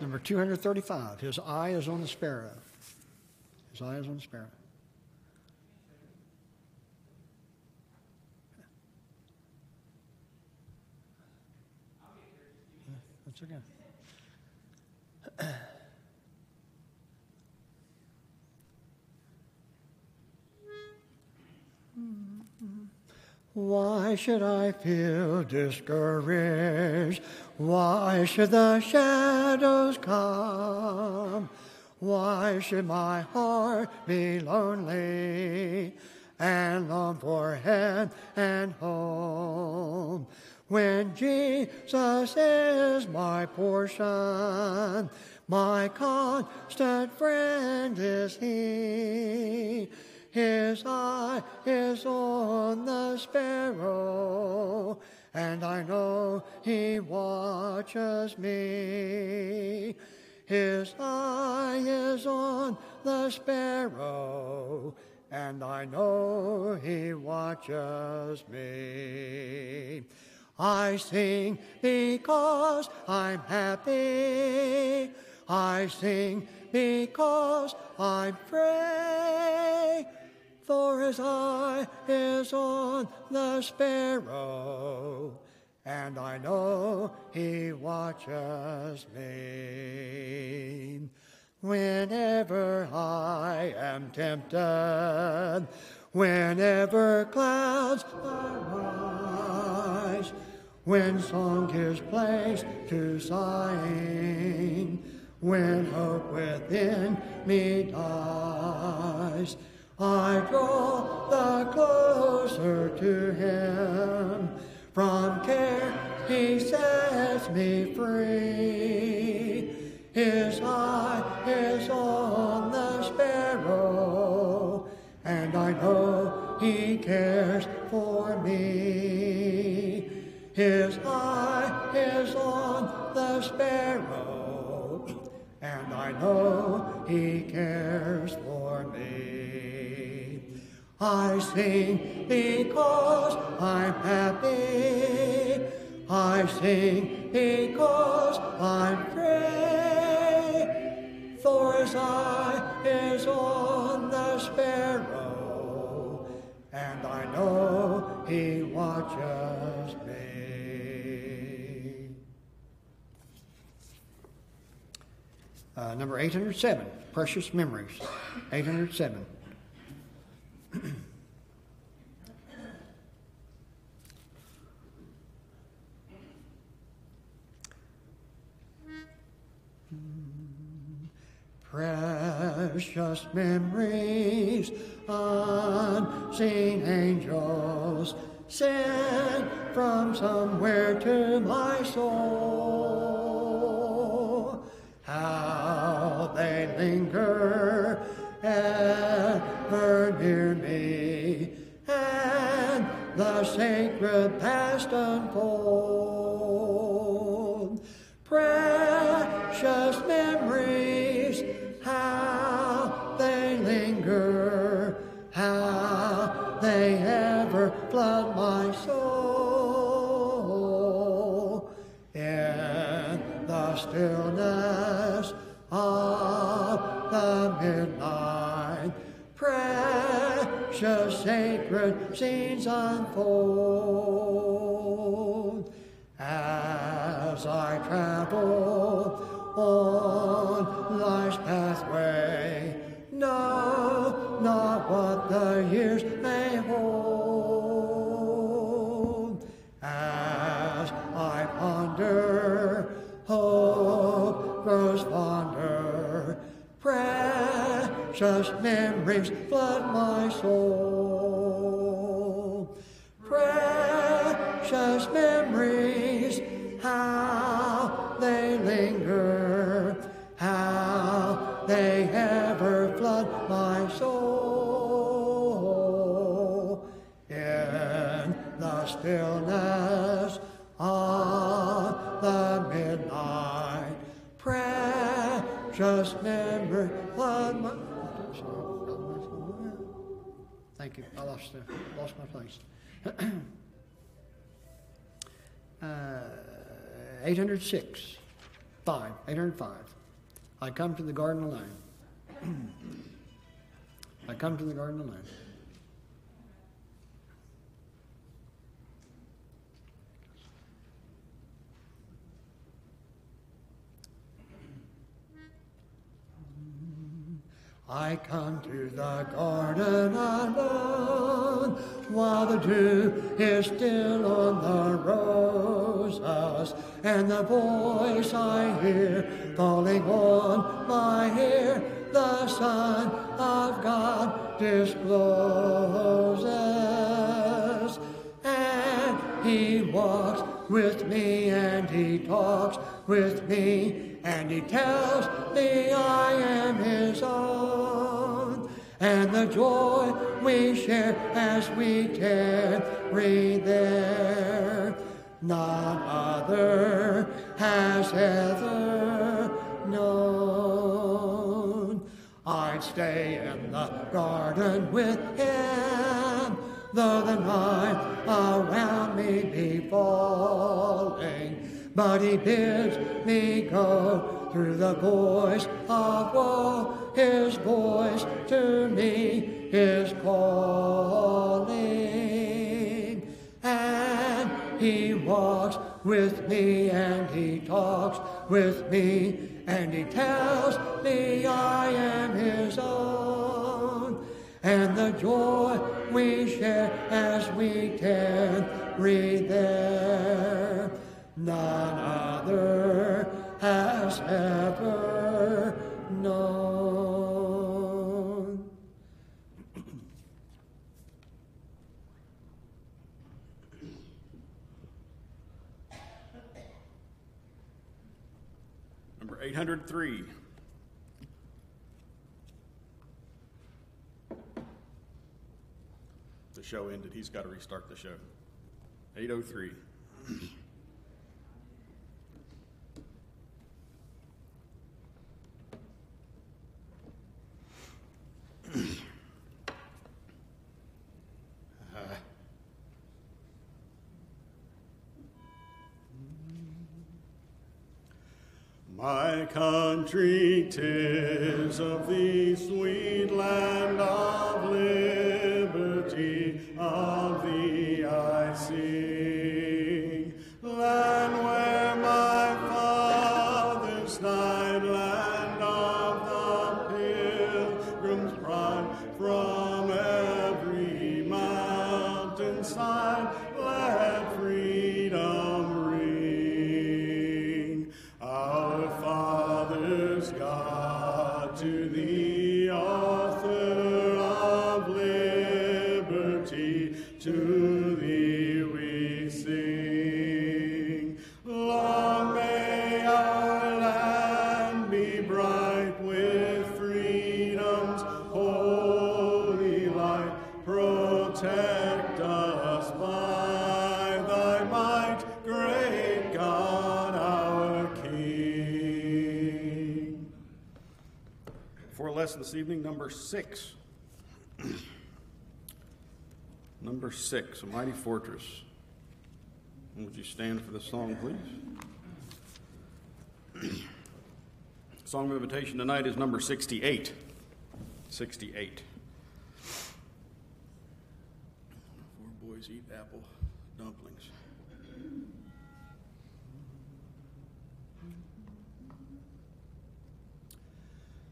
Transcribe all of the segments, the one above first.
Number 235, his eye is on the sparrow. His eye is on the sparrow. That's okay. Why should I feel discouraged? Why should the shadows come? Why should my heart be lonely and long for heaven and home? When Jesus is my portion, my constant friend is He. His eye is on the sparrow, and I know He watches me. His eye is on the sparrow, and I know He watches me. I sing because I'm happy. I sing because I'm free. For his eye is on the sparrow, and I know he watches me. Whenever I am tempted, whenever clouds arise, when song gives place to sighing, when hope within me dies, I draw the closer to Him. From care He sets me free. His eye is on the sparrow, and I know He cares for me. His eye is on the sparrow, and I know He cares for me. I sing because I'm happy. I sing because I'm free. For eye is on the sparrow, and I know he watches me. Uh, number 807, Precious Memories. 807. Memories, unseen angels sent from somewhere to my soul. How they linger ever near me, and the sacred past unfold. Stillness of the midnight, precious sacred scenes unfold. As I travel on life's pathway, precious memory flood my Thank you. I lost, uh, lost my place. uh, 806. Five, 805. I come to the garden alone. I come to the garden alone. I come to the garden alone while the dew is still on the roses, and the voice I hear calling on my ear, the Son of God discloses. And he walks with me and he talks with me and he tells me I am his own. And the joy we share as we tarry there, none other has ever known. I'd stay in the garden with him, though the night around me be falling. But he bids me go through the voice of woe. His voice to me is calling. And he walks with me and he talks with me and he tells me I am his own. And the joy we share as we tarry there, none other has ever known. Number 803. The show ended. He's got to restart the show. 803. My country, tis of the sweet land of liberty, This evening, number six. number six, A Mighty Fortress. Would you stand for the song, please? song of invitation tonight is number 68. 68. Four boys eat apple dumplings.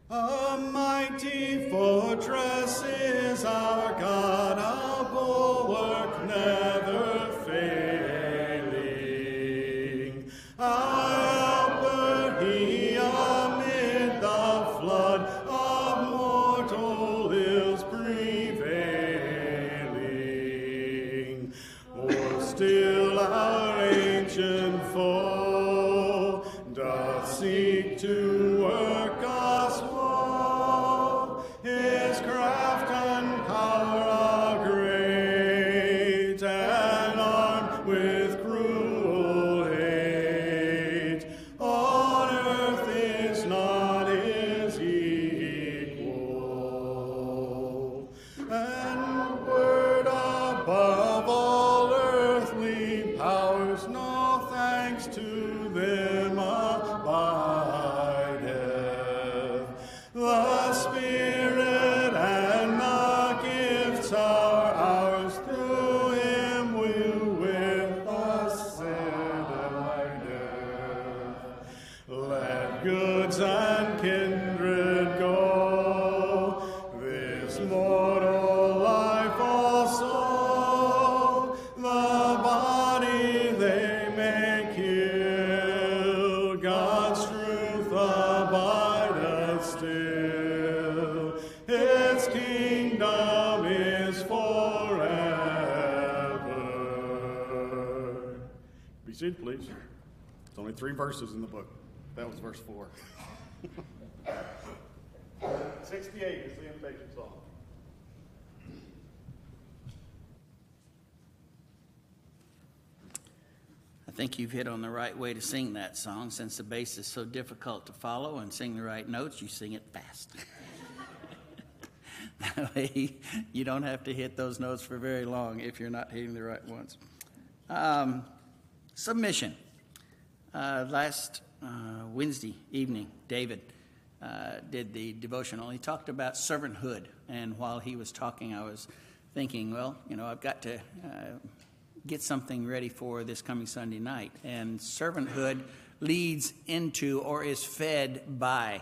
A mighty fortress is our God, a bulwark never failing. Three verses in the book. That was verse four. 68 is the invitation song. I think you've hit on the right way to sing that song. Since the bass is so difficult to follow and sing the right notes, you sing it fast. that way, you don't have to hit those notes for very long if you're not hitting the right ones. Um, submission. Uh, last uh, Wednesday evening, David uh, did the devotional. He talked about servanthood, and while he was talking, I was thinking, well, you know, I've got to uh, get something ready for this coming Sunday night. And servanthood leads into or is fed by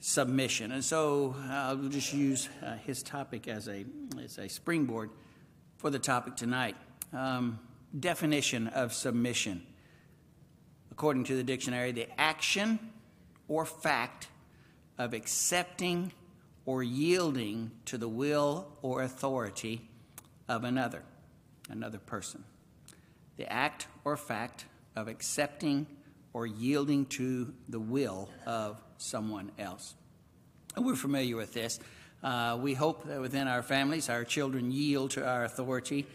submission. And so uh, I'll just use uh, his topic as a, as a springboard for the topic tonight. Um, definition of submission. According to the dictionary, the action or fact of accepting or yielding to the will or authority of another another person. The act or fact of accepting or yielding to the will of someone else. And we're familiar with this. Uh, we hope that within our families, our children yield to our authority.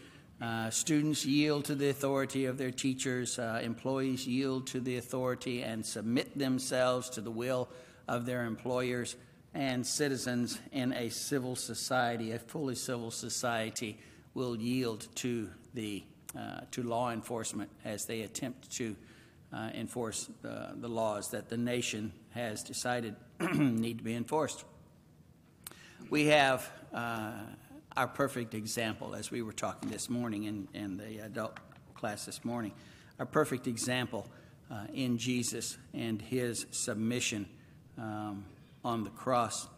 Uh, students yield to the authority of their teachers. Uh, employees yield to the authority and submit themselves to the will of their employers. And citizens in a civil society, a fully civil society, will yield to the uh, to law enforcement as they attempt to uh, enforce uh, the laws that the nation has decided need to be enforced. We have our perfect example, as we were talking this morning in, in the adult class this morning, our perfect example uh, in Jesus and his submission um, on the cross.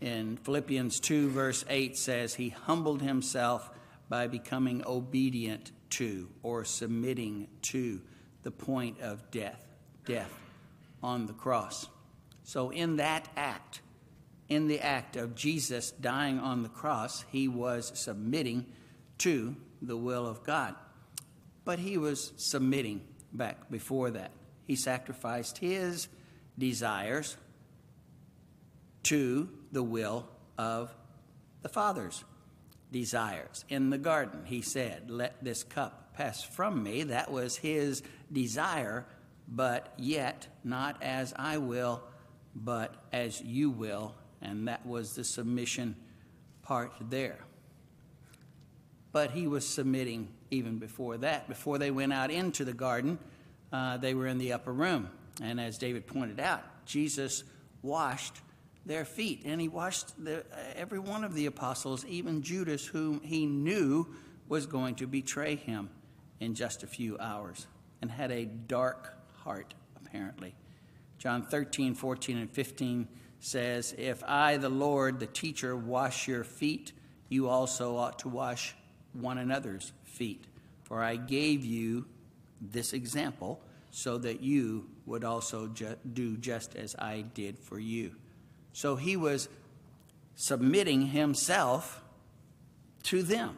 In Philippians 2, verse 8 says, He humbled himself by becoming obedient to or submitting to the point of death, death on the cross. So, in that act, in the act of Jesus dying on the cross, he was submitting to the will of God. But he was submitting back before that. He sacrificed his desires to the will of the Father's desires. In the garden, he said, Let this cup pass from me. That was his desire, but yet not as I will, but as you will. And that was the submission part there. But he was submitting even before that. Before they went out into the garden, uh, they were in the upper room. And as David pointed out, Jesus washed their feet. And he washed the, every one of the apostles, even Judas, whom he knew was going to betray him in just a few hours, and had a dark heart, apparently. John 13, 14, and 15 says, If I, the Lord, the teacher, wash your feet, you also ought to wash one another's feet. For I gave you this example so that you would also ju- do just as I did for you. So he was submitting himself to them.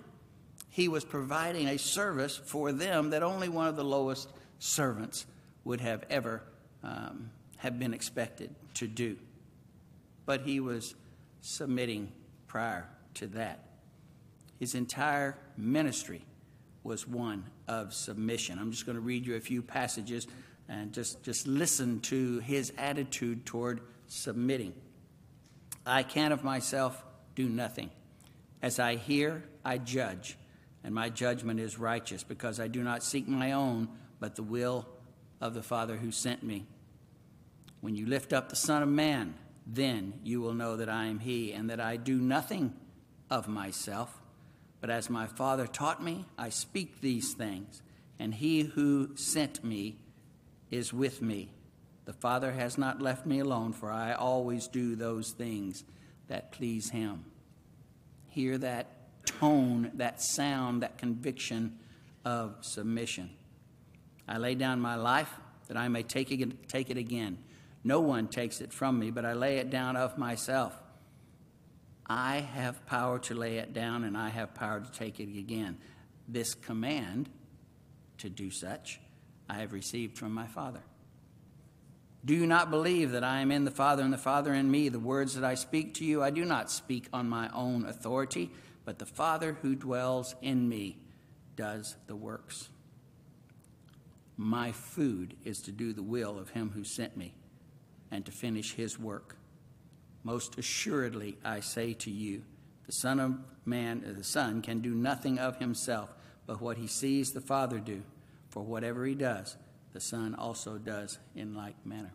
He was providing a service for them that only one of the lowest servants would have ever um, have been expected to do. But he was submitting prior to that. His entire ministry was one of submission. I'm just going to read you a few passages and just, just listen to his attitude toward submitting. I can of myself do nothing. As I hear, I judge, and my judgment is righteous, because I do not seek my own, but the will of the Father who sent me. When you lift up the Son of Man, then you will know that I am He, and that I do nothing of myself, but as my Father taught me, I speak these things, and He who sent me is with me. The Father has not left me alone, for I always do those things that please Him. Hear that tone, that sound, that conviction of submission. I lay down my life that I may take it, take it again. No one takes it from me, but I lay it down of myself. I have power to lay it down, and I have power to take it again. This command to do such I have received from my Father. Do you not believe that I am in the Father and the Father in me? The words that I speak to you, I do not speak on my own authority, but the Father who dwells in me does the works. My food is to do the will of him who sent me and to finish his work. Most assuredly, I say to you, the Son of Man, uh, the Son, can do nothing of himself, but what he sees the Father do. For whatever he does, the Son also does in like manner.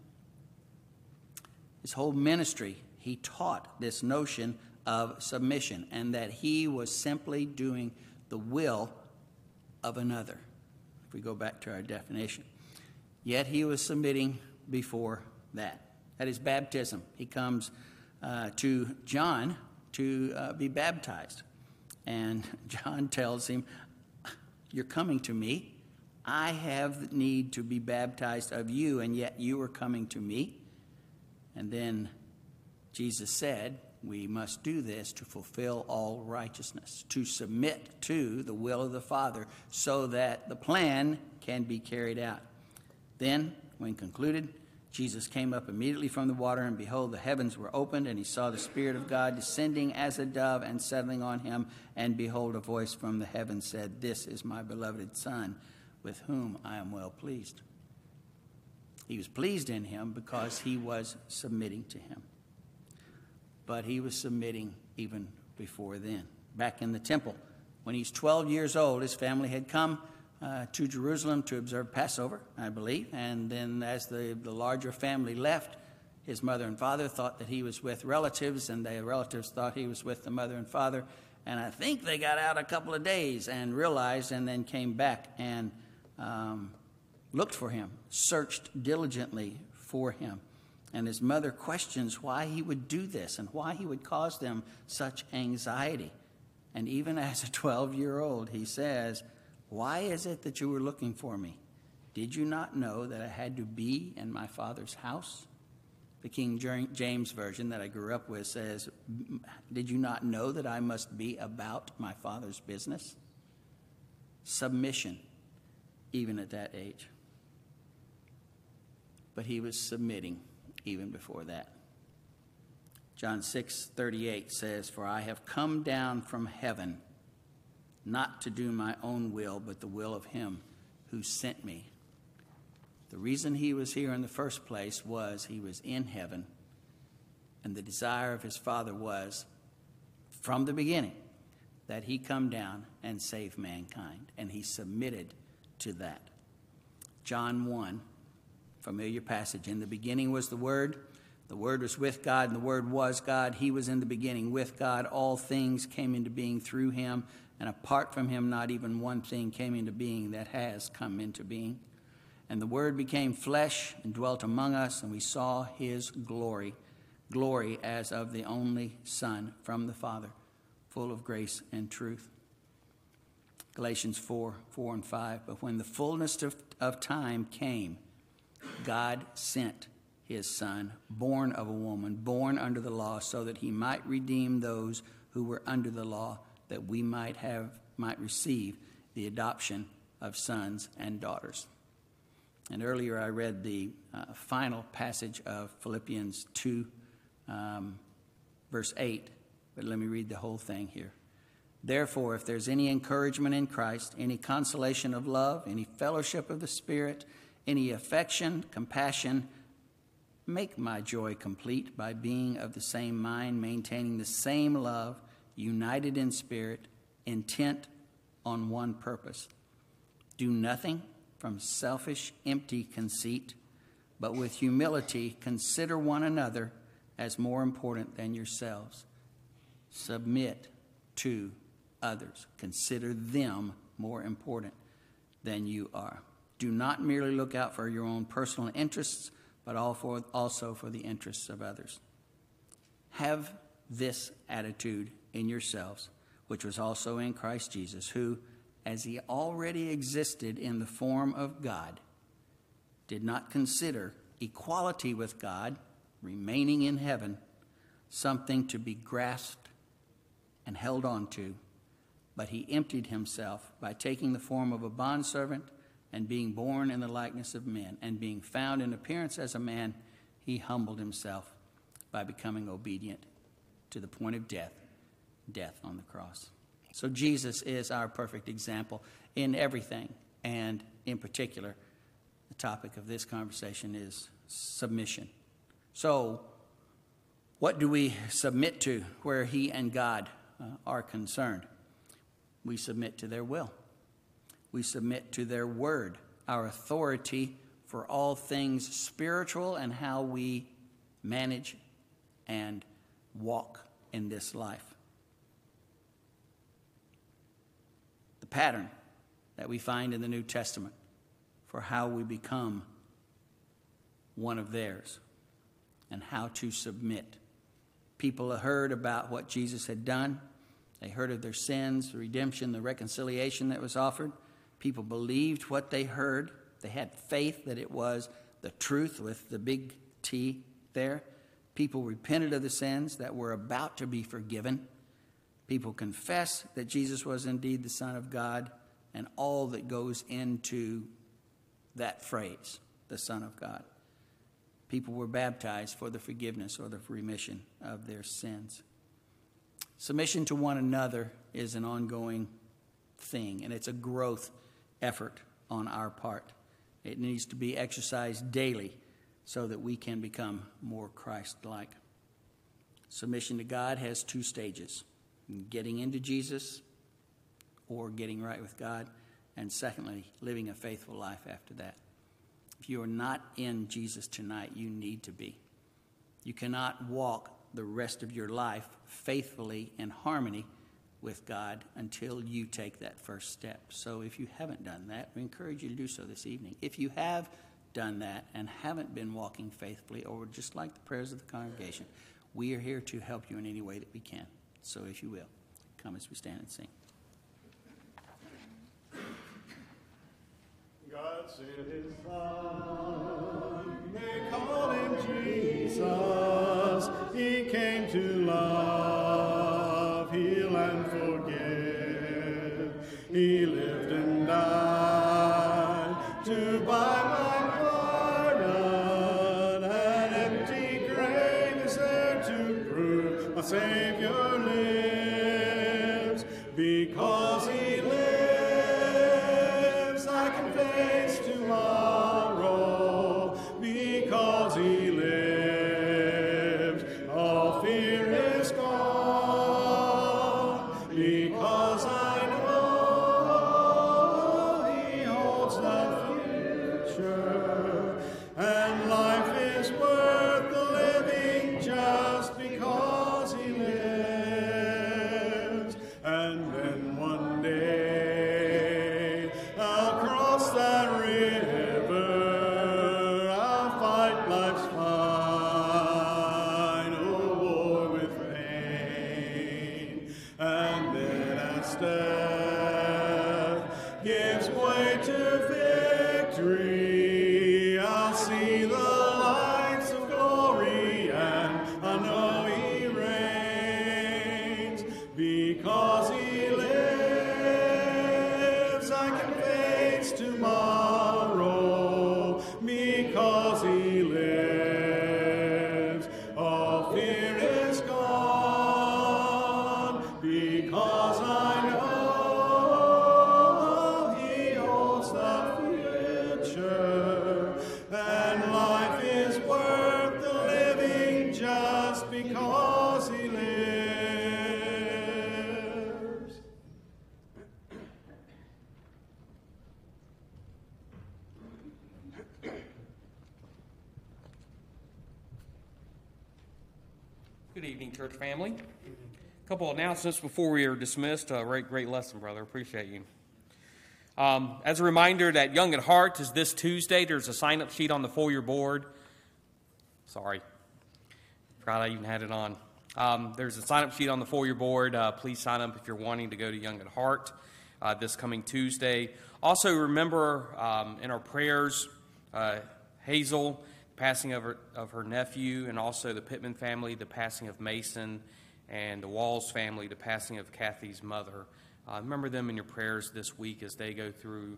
His whole ministry, he taught this notion of submission and that he was simply doing the will of another. If we go back to our definition, yet he was submitting before that. At his baptism, he comes uh, to John to uh, be baptized. And John tells him, You're coming to me I have need to be baptized of you, and yet you are coming to me. And then Jesus said, We must do this to fulfill all righteousness, to submit to the will of the Father, so that the plan can be carried out. Then, when concluded, Jesus came up immediately from the water, and behold, the heavens were opened, and he saw the Spirit of God descending as a dove and settling on him. And behold, a voice from the heavens said, This is my beloved Son with whom I am well pleased. He was pleased in him because he was submitting to him. But he was submitting even before then. Back in the temple, when he's 12 years old, his family had come uh, to Jerusalem to observe Passover, I believe. And then, as the, the larger family left, his mother and father thought that he was with relatives, and the relatives thought he was with the mother and father. And I think they got out a couple of days and realized, and then came back and um, looked for him, searched diligently for him. And his mother questions why he would do this and why he would cause them such anxiety. And even as a 12 year old, he says, Why is it that you were looking for me? Did you not know that I had to be in my father's house? The King James Version that I grew up with says, Did you not know that I must be about my father's business? Submission even at that age. But he was submitting even before that. John 6 38 says, For I have come down from heaven not to do my own will, but the will of him who sent me. The reason he was here in the first place was he was in heaven, and the desire of his Father was, from the beginning, that he come down and save mankind. And he submitted to that. John 1, familiar passage. In the beginning was the Word. The Word was with God, and the Word was God. He was in the beginning with God. All things came into being through him, and apart from him, not even one thing came into being that has come into being. And the Word became flesh and dwelt among us, and we saw his glory glory as of the only Son from the Father, full of grace and truth. Galatians 4 4 and 5. But when the fullness of, of time came, God sent his Son, born of a woman, born under the law, so that he might redeem those who were under the law, that we might have might receive the adoption of sons and daughters. And earlier I read the uh, final passage of Philippians 2, um, verse 8, but let me read the whole thing here. Therefore, if there's any encouragement in Christ, any consolation of love, any fellowship of the Spirit, any affection, compassion, make my joy complete by being of the same mind, maintaining the same love, united in spirit, intent on one purpose. Do nothing from selfish, empty conceit, but with humility consider one another as more important than yourselves. Submit to others. Consider them more important than you are. Do not merely look out for your own personal interests, but also for the interests of others. Have this attitude in yourselves, which was also in Christ Jesus, who, as he already existed in the form of God, did not consider equality with God, remaining in heaven, something to be grasped and held on to, but he emptied himself by taking the form of a bondservant and being born in the likeness of men, and being found in appearance as a man, he humbled himself by becoming obedient to the point of death, death on the cross. So Jesus is our perfect example in everything, and in particular, the topic of this conversation is submission. So, what do we submit to where He and God uh, are concerned? We submit to their will, we submit to their word, our authority for all things spiritual and how we manage and walk in this life. Pattern that we find in the New Testament for how we become one of theirs and how to submit. People heard about what Jesus had done. They heard of their sins, the redemption, the reconciliation that was offered. People believed what they heard. They had faith that it was the truth with the big T there. People repented of the sins that were about to be forgiven. People confess that Jesus was indeed the Son of God and all that goes into that phrase, the Son of God. People were baptized for the forgiveness or the remission of their sins. Submission to one another is an ongoing thing, and it's a growth effort on our part. It needs to be exercised daily so that we can become more Christ like. Submission to God has two stages getting into Jesus or getting right with God and secondly, living a faithful life after that. If you are not in Jesus tonight, you need to be. You cannot walk the rest of your life faithfully in harmony with God until you take that first step. So if you haven't done that, we encourage you to do so this evening. If you have done that and haven't been walking faithfully, or just like the prayers of the congregation, we are here to help you in any way that we can. So if you will, come as we stand and sing. God sent his son. They call him Jesus. He came to love, church family. A couple announcements before we are dismissed. Uh, great, great lesson, brother. Appreciate you. Um, as a reminder, that Young at Heart is this Tuesday. There's a sign up sheet on the foyer board. Sorry. Forgot I even had it on. Um, there's a sign up sheet on the foyer board. Uh, please sign up if you're wanting to go to Young at Heart uh, this coming Tuesday. Also, remember um, in our prayers, uh, Hazel, passing of her, of her nephew, and also the Pittman family, the passing of Mason, and the Walls family, the passing of Kathy's mother. Uh, remember them in your prayers this week as they go through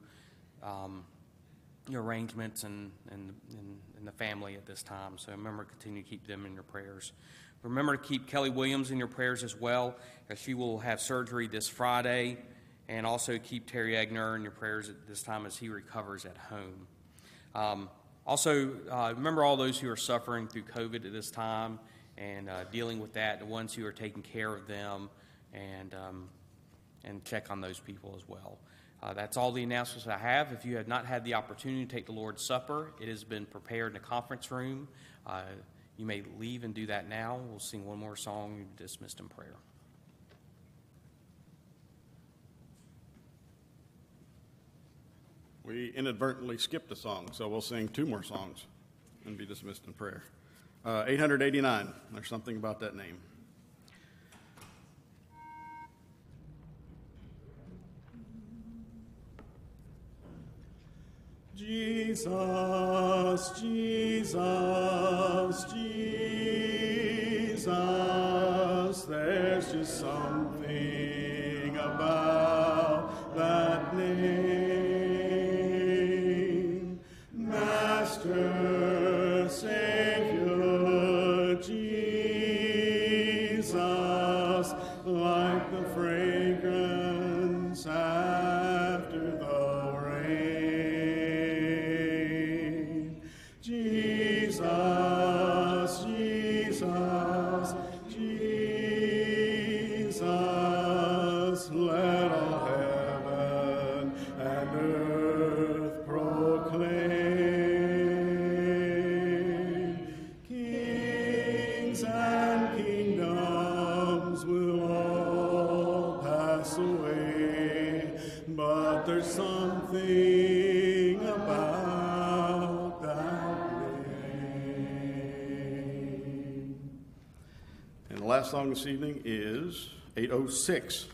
um, arrangements and, and, and, and the family at this time. So remember, continue to keep them in your prayers. Remember to keep Kelly Williams in your prayers as well, as she will have surgery this Friday. And also keep Terry Egner in your prayers at this time as he recovers at home. Um, also, uh, remember all those who are suffering through COVID at this time and uh, dealing with that, the ones who are taking care of them, and, um, and check on those people as well. Uh, that's all the announcements I have. If you have not had the opportunity to take the Lord's Supper, it has been prepared in the conference room. Uh, you may leave and do that now. We'll sing one more song and be dismissed in prayer. We inadvertently skipped a song, so we'll sing two more songs and be dismissed in prayer. Uh, 889, there's something about that name. Jesus, Jesus, Jesus, there's just something the last song this evening is 806.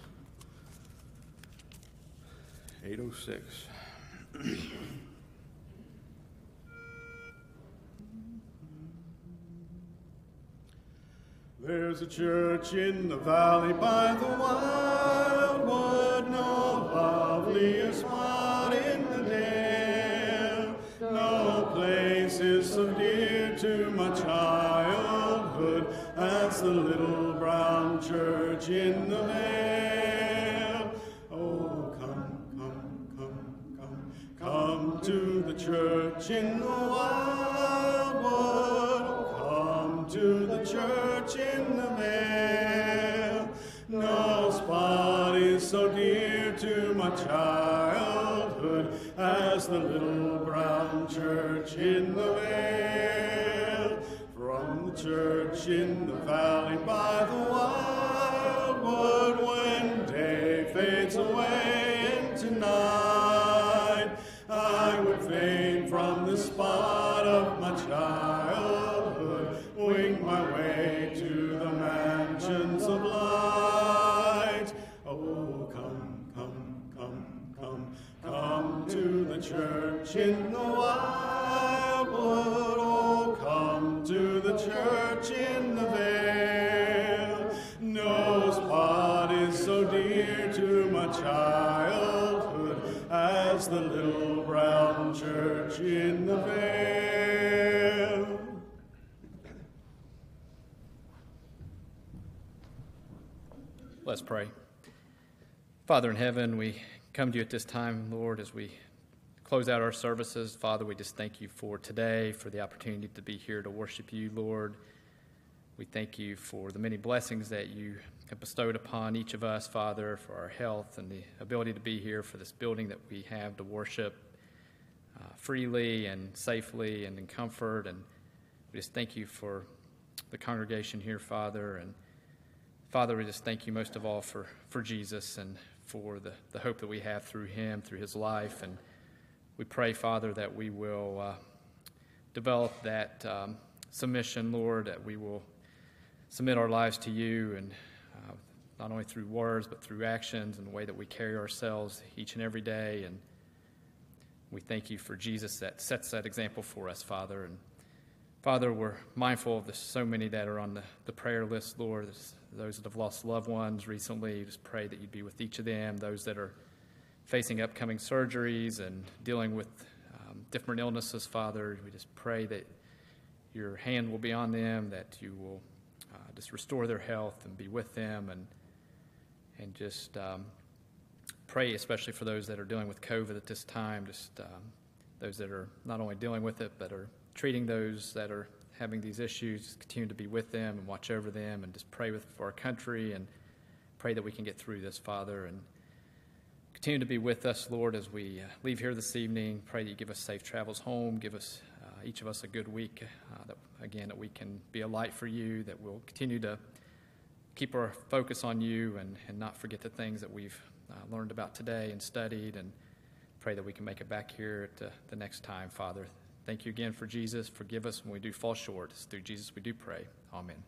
806. There's a church in the valley by the wildwood, no lovelier spot in the dale. No place is so dear to my childhood the little brown church in the vale. Oh, come, come, come, come, come to the church in the wildwood. Come to the church in the vale. No spot is so dear to my childhood as the little brown church in the vale. Church in the valley by the wildwood, when day fades away Let's pray. Father in heaven, we come to you at this time, Lord, as we close out our services. Father, we just thank you for today, for the opportunity to be here to worship you, Lord. We thank you for the many blessings that you have bestowed upon each of us, Father, for our health and the ability to be here, for this building that we have to worship uh, freely and safely and in comfort. And we just thank you for the congregation here, Father, and Father, we just thank you most of all for, for Jesus and for the, the hope that we have through him, through his life. And we pray, Father, that we will uh, develop that, um, submission, Lord, that we will submit our lives to you and uh, not only through words, but through actions and the way that we carry ourselves each and every day. And we thank you for Jesus that sets that example for us, Father. And Father, we're mindful of the so many that are on the, the prayer list, Lord. There's those that have lost loved ones recently. Just pray that you'd be with each of them. Those that are facing upcoming surgeries and dealing with um, different illnesses, Father, we just pray that your hand will be on them, that you will uh, just restore their health and be with them, and and just um, pray, especially for those that are dealing with COVID at this time. Just um, those that are not only dealing with it, but are treating those that are having these issues. Continue to be with them and watch over them, and just pray with for our country and pray that we can get through this, Father, and continue to be with us, Lord, as we uh, leave here this evening. Pray that you give us safe travels home, give us uh, each of us a good week. Uh, that again, that we can be a light for you. That we'll continue to keep our focus on you and, and not forget the things that we've uh, learned about today and studied. And pray that we can make it back here at uh, the next time, Father. Thank you again for Jesus. Forgive us when we do fall short. It's through Jesus we do pray. Amen.